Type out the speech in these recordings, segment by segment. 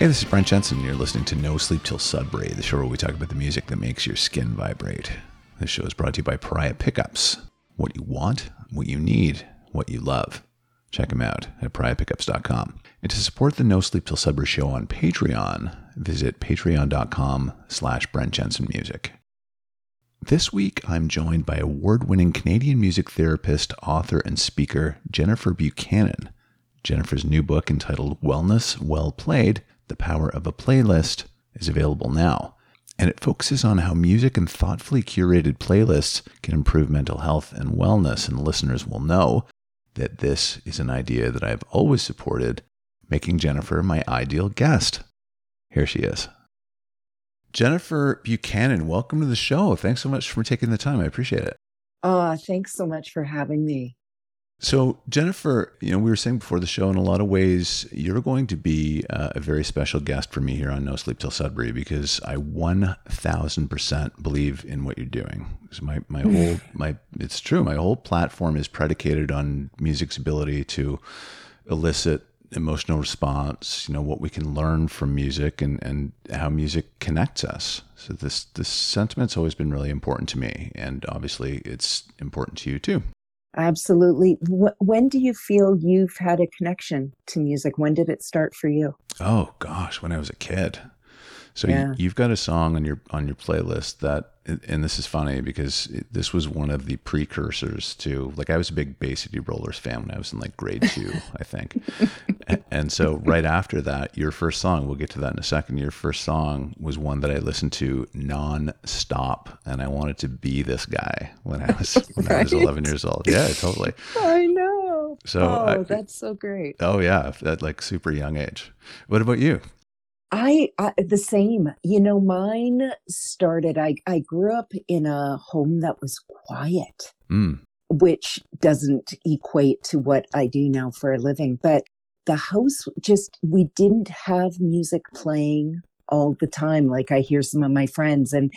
Hey, this is Brent Jensen. And you're listening to No Sleep Till Sudbury, the show where we talk about the music that makes your skin vibrate. This show is brought to you by Pariah Pickups. What you want, what you need, what you love. Check them out at pariahpickups.com. And to support the No Sleep Till Sudbury show on Patreon, visit patreon.com slash Music. This week, I'm joined by award winning Canadian music therapist, author, and speaker Jennifer Buchanan. Jennifer's new book entitled Wellness Well Played the Power of a Playlist is available now. And it focuses on how music and thoughtfully curated playlists can improve mental health and wellness. And listeners will know that this is an idea that I've always supported, making Jennifer my ideal guest. Here she is. Jennifer Buchanan, welcome to the show. Thanks so much for taking the time. I appreciate it. Oh, thanks so much for having me. So, Jennifer, you know, we were saying before the show, in a lot of ways, you're going to be uh, a very special guest for me here on No Sleep Till Sudbury because I 1000% believe in what you're doing. So my, my whole, my, it's true, my whole platform is predicated on music's ability to elicit emotional response, you know, what we can learn from music and, and how music connects us. So this, this sentiment's always been really important to me. And obviously it's important to you too. Absolutely. when do you feel you've had a connection to music? When did it start for you? Oh gosh, when I was a kid. So yeah. you, have got a song on your on your playlist that, and this is funny because it, this was one of the precursors to like I was a big Bay City Rollers fan when I was in like grade two, I think. and, and so right after that, your first song, we'll get to that in a second. Your first song was one that I listened to non-stop, and I wanted to be this guy when I was when right? I was 11 years old. Yeah, totally. I know. So oh, I, that's so great. Oh yeah, at like super young age. What about you? I, I, the same. You know, mine started. I I grew up in a home that was quiet, mm. which doesn't equate to what I do now for a living. But the house just we didn't have music playing all the time like i hear some of my friends and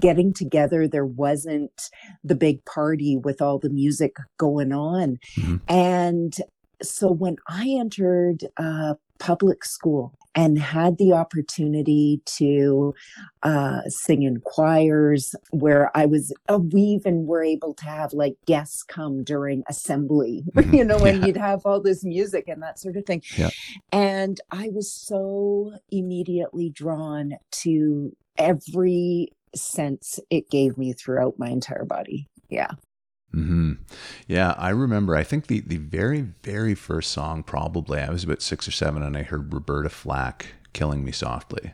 getting together there wasn't the big party with all the music going on mm-hmm. and so when i entered uh, public school and had the opportunity to uh, sing in choirs where I was, uh, we even were able to have like guests come during assembly, mm-hmm. you know, and yeah. you'd have all this music and that sort of thing. Yeah. And I was so immediately drawn to every sense it gave me throughout my entire body. Yeah. Mm-hmm. Yeah, I remember. I think the the very very first song, probably I was about six or seven, and I heard Roberta Flack "Killing Me Softly."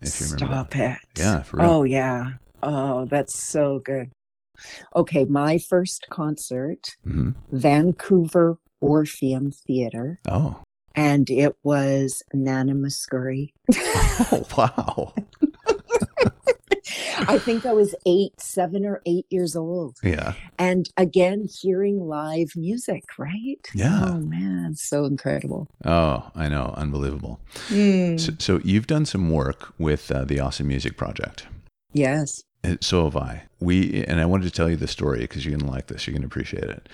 If you remember, stop that. it. Yeah. Oh yeah. Oh, that's so good. Okay, my first concert, mm-hmm. Vancouver Orpheum Theater. Oh. And it was Nana Mouskouri. oh wow. I think I was eight, seven or eight years old. Yeah. And again, hearing live music, right? Yeah. Oh, man. So incredible. Oh, I know. Unbelievable. Mm. So, so, you've done some work with uh, the Awesome Music Project. Yes. So have I. We and I wanted to tell you the story because you're gonna like this. You're gonna appreciate it.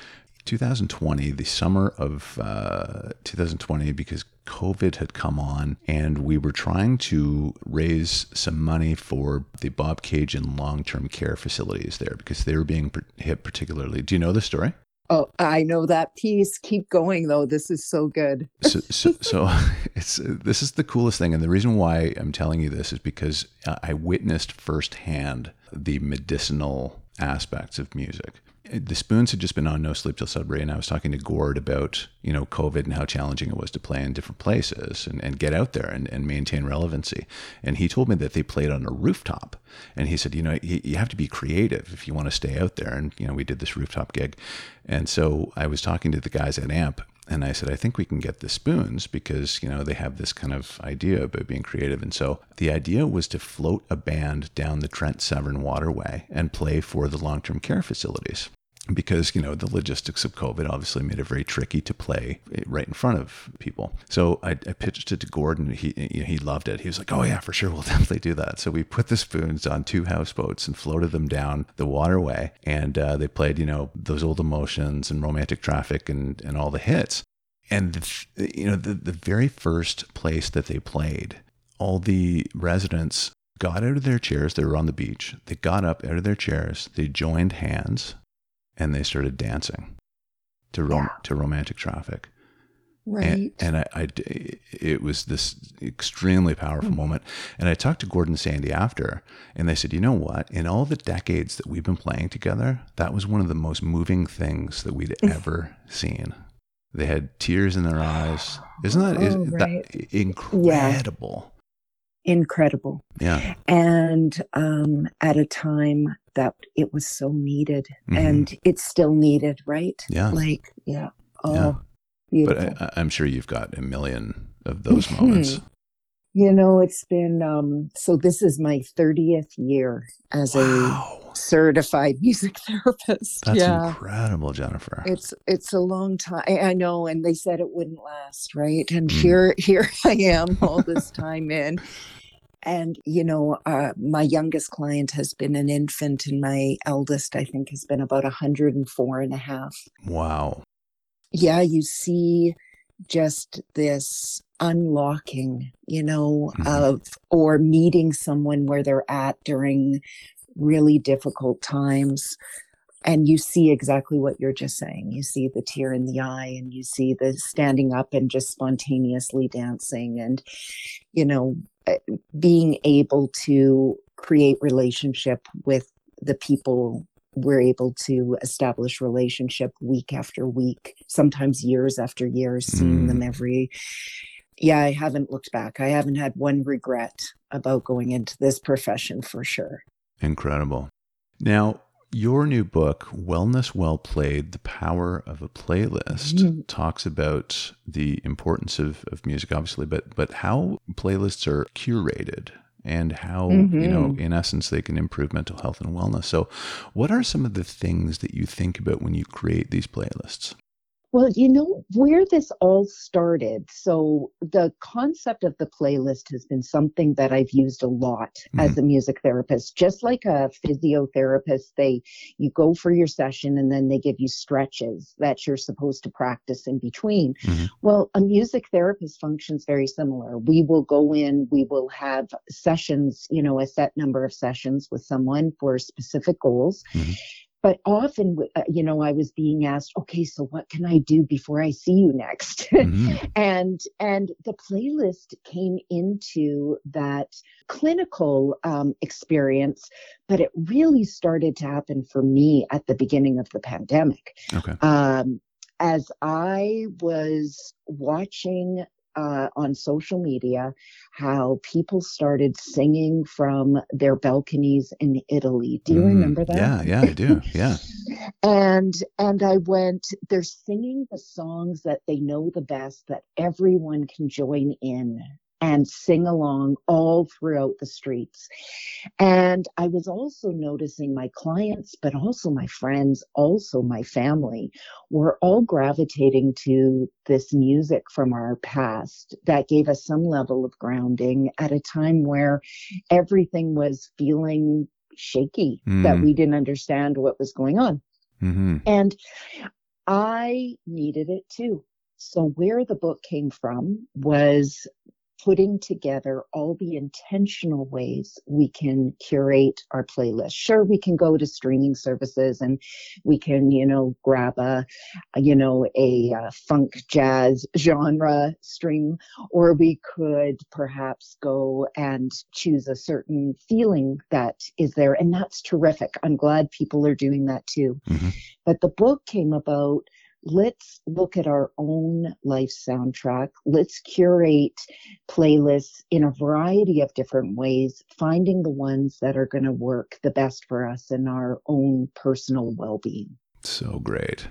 2020, the summer of uh, 2020, because COVID had come on and we were trying to raise some money for the Bobcaygeon long term care facilities there because they were being hit particularly. Do you know the story? Oh, I know that piece. Keep going though. This is so good. so, so, so, it's this is the coolest thing, and the reason why I'm telling you this is because I witnessed firsthand the medicinal aspects of music the Spoons had just been on No Sleep Till Sudbury, and I was talking to Gord about you know COVID and how challenging it was to play in different places and, and get out there and, and maintain relevancy. And he told me that they played on a rooftop, and he said, you know, you, you have to be creative if you want to stay out there. And you know, we did this rooftop gig, and so I was talking to the guys at AMP, and I said, I think we can get the spoons because, you know, they have this kind of idea about being creative. And so the idea was to float a band down the Trent Severn waterway and play for the long term care facilities because you know the logistics of COVID obviously made it very tricky to play right in front of people. So I, I pitched it to Gordon. He he loved it. He was like, "Oh yeah, for sure, we'll definitely do that." So we put the spoons on two houseboats and floated them down the waterway, and uh, they played you know those old emotions and romantic traffic and and all the hits. And the, you know the the very first place that they played all the residents got out of their chairs. They were on the beach. They got up out of their chairs. They joined hands and they started dancing to, rom- yeah. to romantic traffic. Right. And, and I, I, it was this extremely powerful mm-hmm. moment. And I talked to Gordon Sandy after, and they said, you know what? In all the decades that we've been playing together, that was one of the most moving things that we'd ever seen. They had tears in their eyes. Isn't that, oh, is, right. that incredible? Yeah. Incredible. Yeah. And um, at a time that it was so needed, mm-hmm. and it's still needed, right? Yeah. Like, yeah. Oh. Yeah Beautiful. But I, am sure you've got a million of those mm-hmm. moments. You know, it's been um, so. This is my 30th year as wow. a certified music therapist. That's yeah. incredible, Jennifer. It's it's a long time. I, know, and they said it wouldn't last, right? And mm. here here I am, all this time in. And, you know, uh, my youngest client has been an infant, and my eldest, I think, has been about 104 and a half. Wow yeah, you see just this unlocking, you know, mm-hmm. of or meeting someone where they're at during really difficult times. And you see exactly what you're just saying. You see the tear in the eye and you see the standing up and just spontaneously dancing and, you know, eh, being able to create relationship with the people we're able to establish relationship week after week sometimes years after years seeing mm. them every yeah i haven't looked back i haven't had one regret about going into this profession for sure incredible now your new book wellness well played the power of a playlist mm-hmm. talks about the importance of, of music obviously but but how playlists are curated and how mm-hmm. you know mm-hmm. in essence they can improve mental health and wellness so what are some of the things that you think about when you create these playlists well, you know, where this all started. So, the concept of the playlist has been something that I've used a lot mm-hmm. as a music therapist. Just like a physiotherapist, they, you go for your session and then they give you stretches that you're supposed to practice in between. Mm-hmm. Well, a music therapist functions very similar. We will go in, we will have sessions, you know, a set number of sessions with someone for specific goals. Mm-hmm but often uh, you know i was being asked okay so what can i do before i see you next mm-hmm. and and the playlist came into that clinical um, experience but it really started to happen for me at the beginning of the pandemic okay. um, as i was watching uh, on social media how people started singing from their balconies in Italy. Do you mm, remember that? Yeah, yeah, I do. Yeah. and and I went. They're singing the songs that they know the best that everyone can join in and sing along all throughout the streets. And I was also noticing my clients, but also my friends, also my family, were all gravitating to this music from our past that gave us some level of grounding at a time where everything was feeling shaky, mm. that we didn't understand what was going on. Mm-hmm. And I needed it too. So, where the book came from was putting together all the intentional ways we can curate our playlist. Sure, we can go to streaming services and we can, you know, grab a, you know, a, a funk jazz genre stream, or we could perhaps go and choose a certain feeling that is there. And that's terrific. I'm glad people are doing that too. Mm-hmm. But the book came about let's look at our own life soundtrack. Let's curate playlists in a variety of different ways, finding the ones that are going to work the best for us and our own personal well being. So great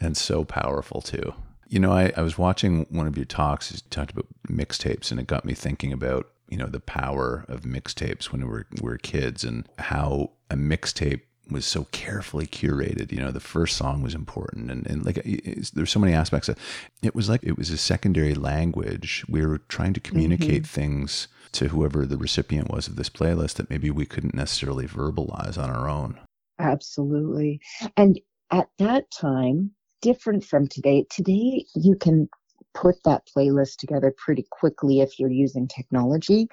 and so powerful, too. You know, I, I was watching one of your talks. You talked about mixtapes, and it got me thinking about you know the power of mixtapes when we were, we were kids and how a mixtape was so carefully curated. You know, the first song was important, and, and like there's so many aspects. Of, it was like it was a secondary language. We were trying to communicate mm-hmm. things to whoever the recipient was of this playlist that maybe we couldn't necessarily verbalize on our own. Absolutely, and at that time, different from today. Today, you can put that playlist together pretty quickly if you're using technology.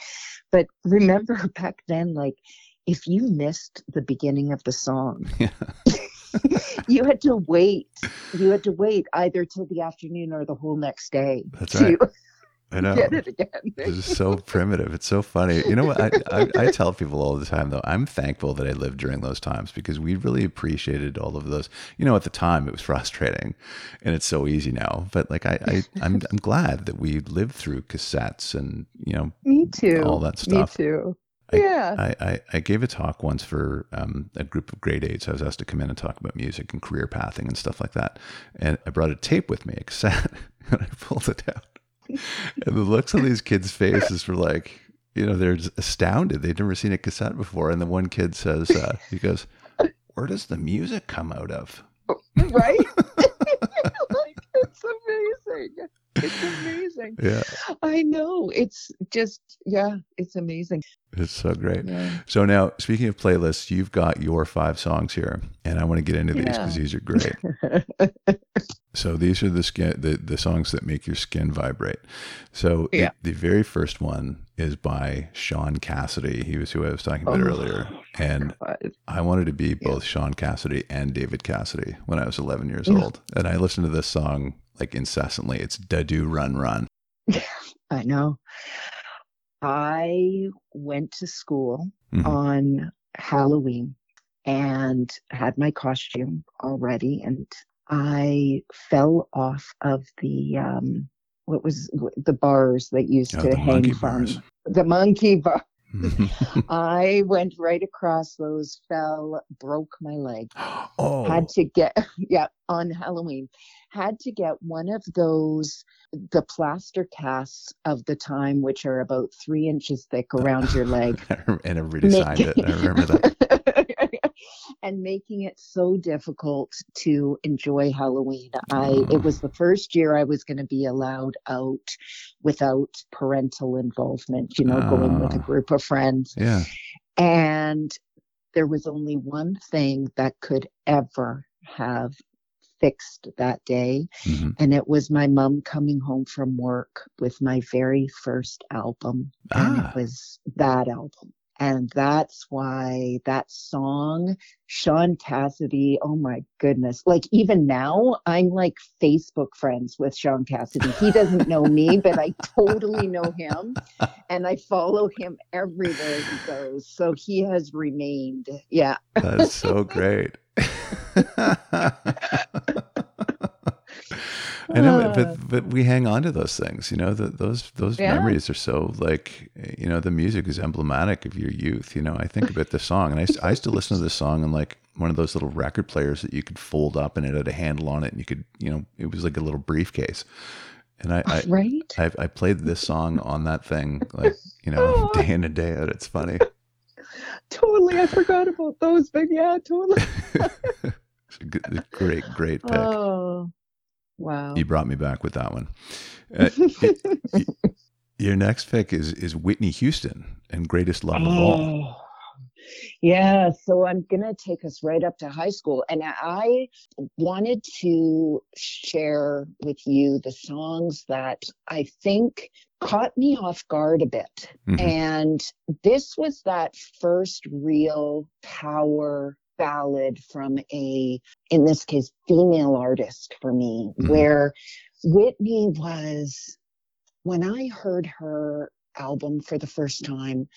But remember back then, like if you missed the beginning of the song, yeah. you had to wait. You had to wait either till the afternoon or the whole next day. That's to, right. I know. Get it again. It's so primitive. It's so funny. You know what? I, I, I, tell people all the time, though, I'm thankful that I lived during those times because we really appreciated all of those. You know, at the time it was frustrating and it's so easy now. But like, I, I, I'm, I'm glad that we lived through cassettes and, you know, me too. All that stuff. Me too. I, yeah. I, I, I, gave a talk once for um, a group of grade eights. I was asked to come in and talk about music and career pathing and stuff like that. And I brought a tape with me, a cassette, and I pulled it out and the looks on these kids' faces were like, you know, they're astounded. They'd never seen a cassette before. And the one kid says, uh, he goes, Where does the music come out of? Right? amazing. It's amazing. Yeah. I know. It's just, yeah, it's amazing. It's so great. Yeah. So now, speaking of playlists, you've got your five songs here, and I want to get into these because these are great. so these are the skin, the, the songs that make your skin vibrate. So yeah. the, the very first one is by Shaun Cassidy. He was who I was talking about oh, earlier, and God. I wanted to be both. Shaun Cassidy and David Cassidy when I was 11 years old, and I listened to this song like incessantly. It's "Da Do Run Run." I know. I went to school mm-hmm. on Halloween and had my costume already, and I fell off of the um, what was the bars that used oh, to hang from bars. the monkey bar. I went right across those, fell, broke my leg. Oh. Had to get, yeah, on Halloween, had to get one of those, the plaster casts of the time, which are about three inches thick around your leg. and really signed it. I remember that. and making it so difficult to enjoy Halloween. I it was the first year I was going to be allowed out without parental involvement, you know, going with a ah. group of friends. Yeah. And there was only one thing that could ever have fixed that day. Mm-hmm. And it was my mom coming home from work with my very first album. Ah. And it ah. was that album. And that's why that song, Shaun Cassidy, oh my goodness. Like even now, I'm like Facebook friends with Shaun Cassidy. He doesn't know me, but I totally know him. And I follow him everywhere he goes. So he has remained. Yeah. That's so great. I know, but uh. but we hang on to those things. You know, that those those yeah. memories are so like you know the music is emblematic of your youth. You know, I think about the song, and I I used to listen to this song on like one of those little record players that you could fold up, and it had a handle on it, and you could you know it was like a little briefcase. And I, I right, I, I played this song on that thing like you know oh. day in and day out. It's funny. totally, I forgot about those, but yeah, totally. great, great pick. Oh, Wow. You brought me back with that one. Uh, your next pick is is Whitney Houston and Greatest Love oh, of All. Oh, yeah, so I'm going to take us right up to high school. And I wanted to share with you the songs that I think caught me off guard a bit. Mm-hmm. And this was that first real power ballad from a, in this case, female artist for me, mm-hmm. where Whitney was, when I heard her album for the first time,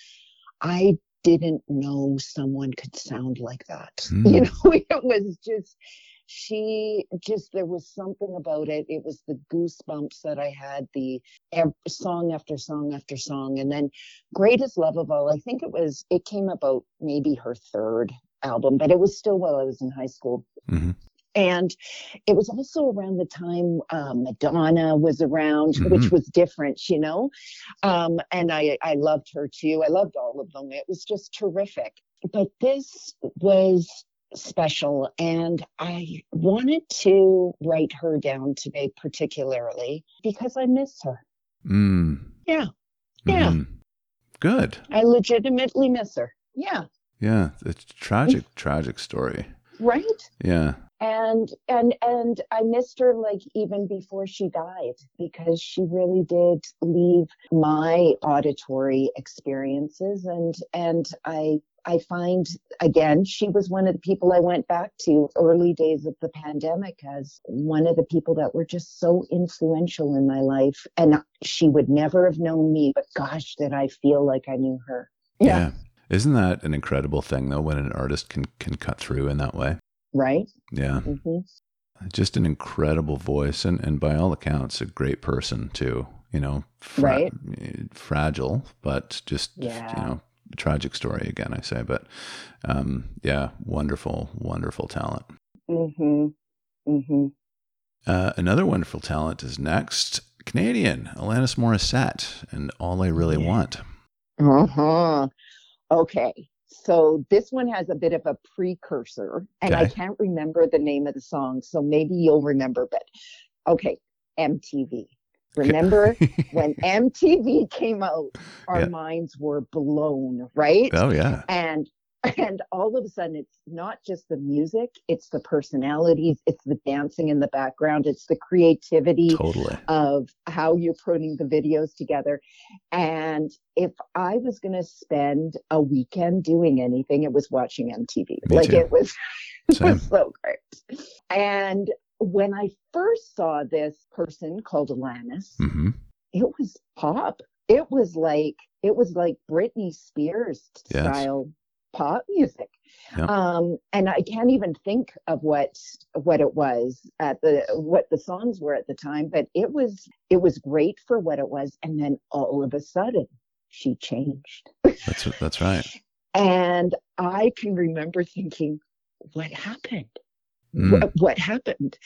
I didn't know someone could sound like that. Mm. You know, it was just, she just, there was something about it. It was the goosebumps that I had, the song after song after song. And then Greatest Love of All, I think it was, it came about maybe her third album, but it was still while I was in high school. Mm-hmm. And it was also around the time uh, Madonna was around, mm-hmm. which was different, you know. Um, and I, I loved her too. I loved all of them. It was just terrific. But this was special, and I wanted to write her down today, particularly because I miss her. Mm. Yeah. Yeah. Mm-hmm. Good. I legitimately miss her. Yeah. Yeah, it's tragic, tragic story. Right? Yeah. and and and i missed her like even before she died because she really did leave my auditory experiences and and i I find again, she was one of the people I went back to early days of the pandemic as one of the people that were just so influential in my life. And she would never have known me, but gosh, did I feel like I knew her. Yeah. yeah. Isn't that an incredible thing though when an artist can can cut through in that way? Right? Yeah. Mm-hmm. Just an incredible voice and and by all accounts a great person too. You know, fra- right. fragile, but just yeah. you know, tragic story again, I say, but um, yeah, wonderful, wonderful talent. Mm-hmm. Mm-hmm. Uh, another wonderful talent is next Canadian Alanis Morissette, and All I Really yeah. Want. Uh-huh. Okay. So this one has a bit of a precursor, and okay. I can't remember the name of the song, so maybe you'll remember. But okay, MTV. Remember when MTV came out, our yeah. minds were blown, right? Oh yeah. And and all of a sudden it's not just the music, it's the personalities, it's the dancing in the background, it's the creativity totally. of how you're putting the videos together. And if I was going to spend a weekend doing anything, it was watching MTV. Me like too. it was, it was so great. And when I first saw this person called Alanis, mm-hmm. it was pop. It was like it was like Britney Spears yes. style pop music. Yep. Um, and I can't even think of what what it was at the what the songs were at the time, but it was it was great for what it was. And then all of a sudden, she changed. That's that's right. and I can remember thinking, what happened? mm. what, what happened.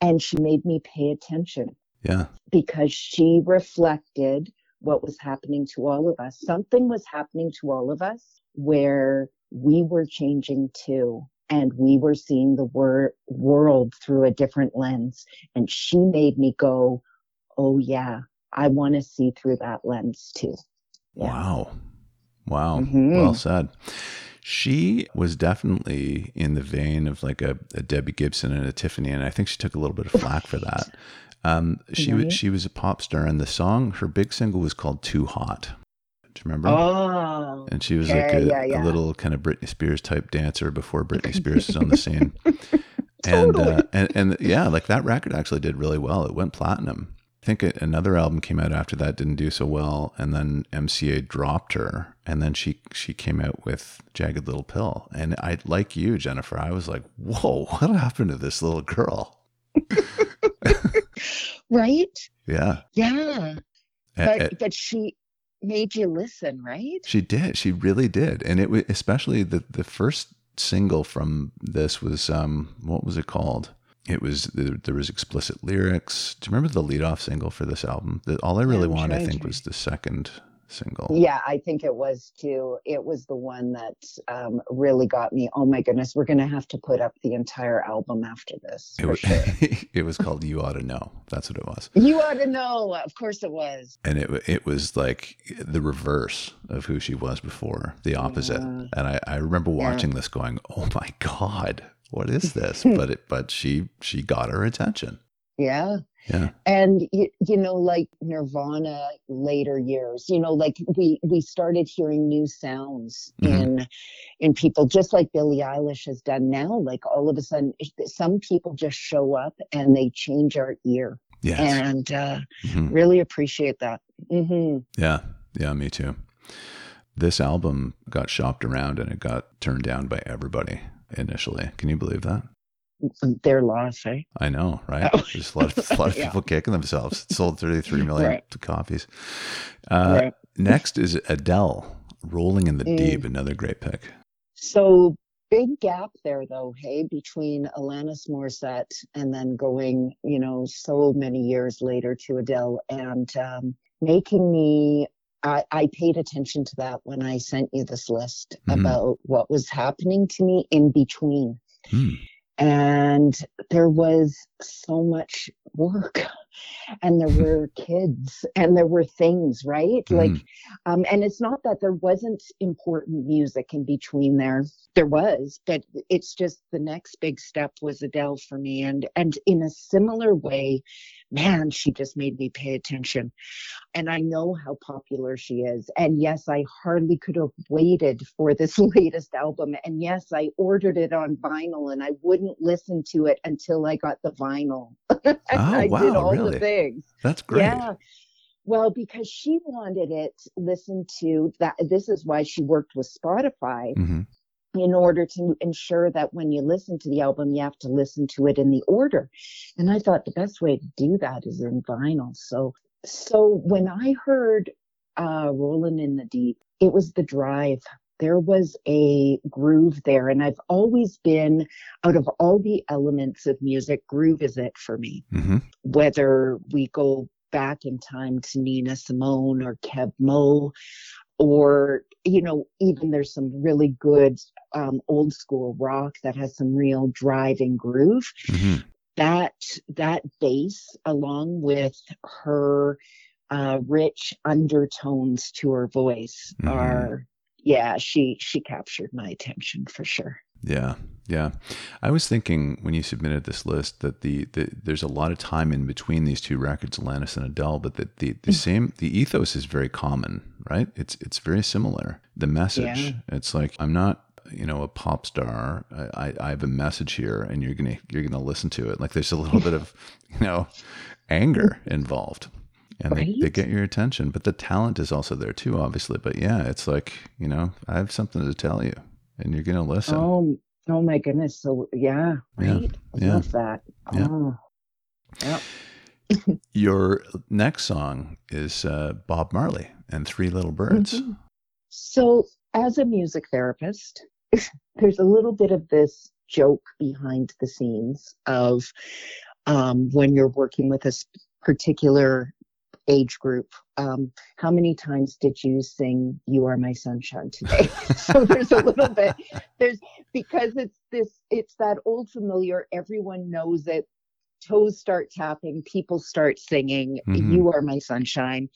And she made me pay attention. Yeah. Because she reflected what was happening to all of us. Something was happening to all of us where we were changing too. And we were seeing the wor- world through a different lens. And she made me go, oh, yeah, I want to see through that lens too. Yeah. Wow. Wow. Mm-hmm. Well said she was definitely in the vein of like a, a, Debbie Gibson and a Tiffany, and I think she took a little bit of flack for that. Um, she was she was a pop star, and the song her big single was called "Too Hot." Do you remember? Oh, and she was yeah, like a, yeah, yeah. a, little kind of Britney Spears type dancer before Britney Spears was on the scene. and, uh, and and yeah, like that record actually did really well. It went platinum. I think another album came out after that didn't do so well, and then MCA dropped her, and then she she came out with Jagged Little Pill, and I like you, Jennifer. I was like, whoa, what happened to this little girl? right? Yeah. Yeah. But but she made you listen, right? She did. She really did, and it was especially the the first single from this was um what was it called? it was there was explicit lyrics. Do you remember the lead off single for this album? The, All I Really Want, I think, was the second single. Yeah, I think it was too. It was the one that um, really got me. Oh my goodness, we're going to have to put up the entire album after this. It was, sure. it was called "You Ought to Know." That's what it was. You ought to know. Of course, it was. And it it was like the reverse of who she was before, the opposite. Yeah. And I, I remember watching yeah. this, going, "Oh my god." what is this? but it, but she she got her attention. Yeah. Yeah. And you, you know, like Nirvana later years, you know, like we we started hearing new sounds mm-hmm. in in people, just like Billie Eilish has done now. Like all of a sudden, some people just show up and they change our ear. Yes. And uh, mm-hmm. really appreciate that. Mm-hmm. Yeah. Yeah. Me too. This album got shopped around and it got turned down by everybody initially. Can you believe that? Their loss, eh? I know, right? Oh. There's a lot of, a lot of yeah. people kicking themselves. It sold 33 million right. copies. Uh, right. Next is Adele, Rolling in the mm. Deep, another great pick. So big gap there though hey between alanis morissette and then going you know so many years later to adele and um, making me I, I, paid attention to that when I sent you this list mm. about what was happening to me in between. Mm. And there was so much work and there were kids and there were things, right? Mm. Like, um, and it's not that there wasn't important music in between there. There was, but it's just the next big step was Adele for me. And, and in a similar way, man, she just made me pay attention. And I know how popular she is. And yes, I hardly could have waited for this latest album. And yes, I ordered it on vinyl and I wouldn't listen to it until I got the vinyl. oh, I wow, did all really? The things. That's great. Yeah. Well, because she wanted it listened to that this is why she worked with Spotify. Mm-hmm in order to ensure that when you listen to the album, you have to listen to it in the order. And I thought the best way to do that is in vinyl. So, so when I heard uh, Rolling in the Deep, it was the drive. There was a groove there. And I've always been, out of all the elements of music, groove is it for me. Mm-hmm. Whether we go back in time to Nina Simone or Keb Mo, or you know even there's some really good um, old school rock that has some real driving groove mm-hmm. that that bass along with her uh, rich undertones to her voice mm-hmm. are yeah she she captured my attention for sure yeah, yeah. I was thinking when you submitted this list that the, the there's a lot of time in between these two records, Alanis and Adele, but that the, the mm. same the ethos is very common, right? It's it's very similar. The message. Yeah. It's like I'm not you know a pop star. I, I have a message here, and you're gonna you're gonna listen to it. Like there's a little bit of you know anger involved and right? they, they get your attention but the talent is also there too obviously but yeah it's like you know i have something to tell you and you're going to listen. Oh, oh my goodness. So yeah, right. Yeah. I yeah. love that. Yeah. Oh. Your next song is uh, Bob Marley and Three Little Birds. Mm-hmm. So, as a music therapist, there's a little bit of this joke behind the scenes of um, when you're working with a particular age group. Um, how many times did you sing "You Are My Sunshine" today? so there's a little bit. There's because it's this. It's that old familiar. Everyone knows it. Toes start tapping. People start singing. Mm-hmm. "You Are My Sunshine."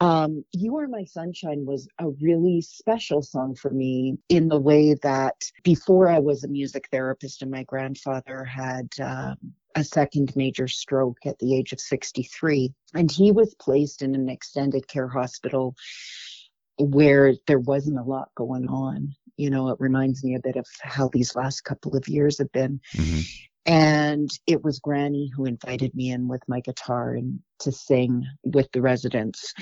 Um, "You Are My Sunshine" was a really special song for me in the way that before I was a music therapist and my grandfather had um, a second major stroke at the age of 63. And he was placed in an extended care hospital where there wasn't a lot going on. You know, it reminds me a bit of how these last couple of years have been. Mm-hmm. And it was Granny who invited me in with my guitar and to sing with the residents.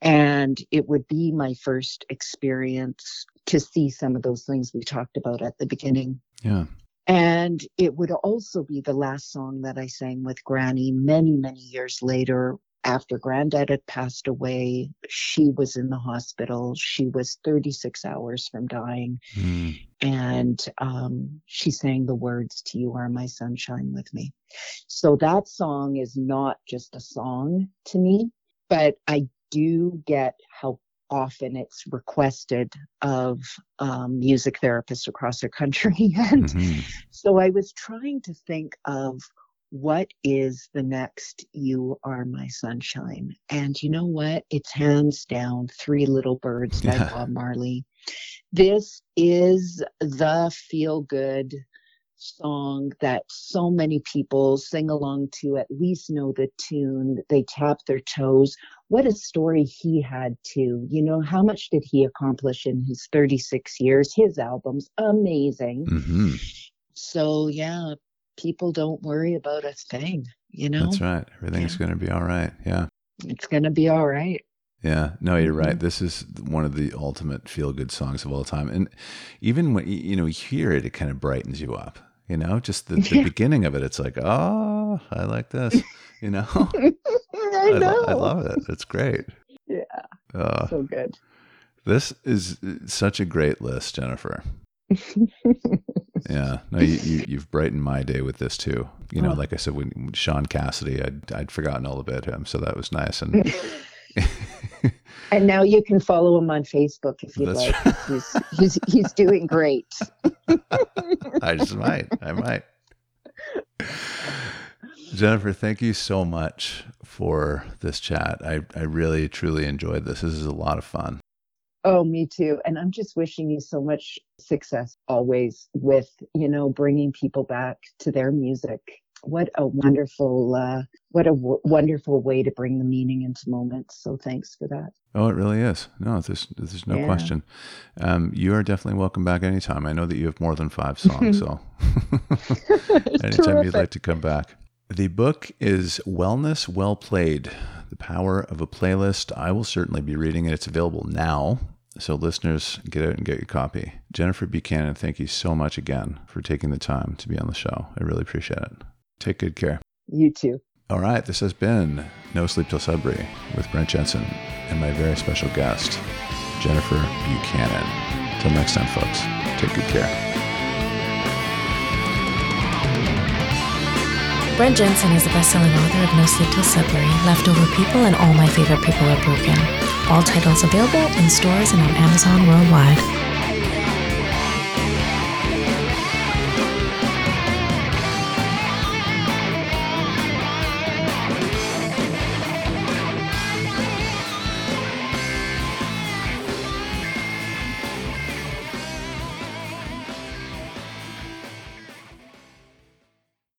And it would be my first experience to see some of those things we talked about at the beginning. Yeah. And it would also be the last song that I sang with Granny many, many years later. After Granddad had passed away, she was in the hospital. She was 36 hours from dying. Mm. And um, she sang the words to You Are My Sunshine with me. So that song is not just a song to me, but I do get how often it's requested of um, music therapists across the country. and mm-hmm. so I was trying to think of what is the next You Are My Sunshine? And you know what? It's hands down Three Little Birds by. Bob Marley. This is the feel good song that so many people sing along to, at least know the tune, they tap their toes. What a story he had too. You know, how much did he accomplish in his 36 years? His albums, amazing. Mm-hmm. So, yeah, people don't worry about a thing, you know? That's right. Everything's yeah. going to be all right. Yeah. It's going to be all right. Yeah, no, you're right. Mm-hmm. This is one of the ultimate feel good songs of all time. And even when you know you hear it, it kind of brightens you up. You know, just the, the beginning of it, it's like, oh, I like this. You know, I, know. I, I, love it. It's great. Yeah, uh, so good. This is such a great list, Jennifer. yeah, no, you, you have brightened my day with this too. You know, oh. like I said, when Shaun Cassidy, I'd I'd forgotten all about him, so that was nice. And and now you can follow him on Facebook if you'd That's like. Right. He's, he's he's doing great. I just might. I might. Jennifer, thank you so much for this chat. I, I really, truly enjoyed this. This is a lot of fun. Oh, me too. And I'm just wishing you so much success always with, you know, bringing people back to their music. What a wonderful, uh, what a w- wonderful way to bring the meaning into moments. So thanks for that. Oh, it really is. No, there's there's no yeah. question. Um, you are definitely welcome back anytime. I know that you have more than five songs, so anytime terrific. you'd like to come back. The book is Wellness Well Played The Power of a Playlist. I will certainly be reading it. It's available now. So, listeners, get out and get your copy. Jennifer Buchanan, thank you so much again for taking the time to be on the show. I really appreciate it. Take good care. You too. All right, this has been No Sleep Till Sudbury with Brent Jensen and my very special guest, Jennifer Buchanan. Till next time, folks, take good care. Brent Jensen is the best-selling author of No Sleep Till Sudbury, Leftover People, and All My Favorite People Are Broken. All titles available in stores and on Amazon worldwide.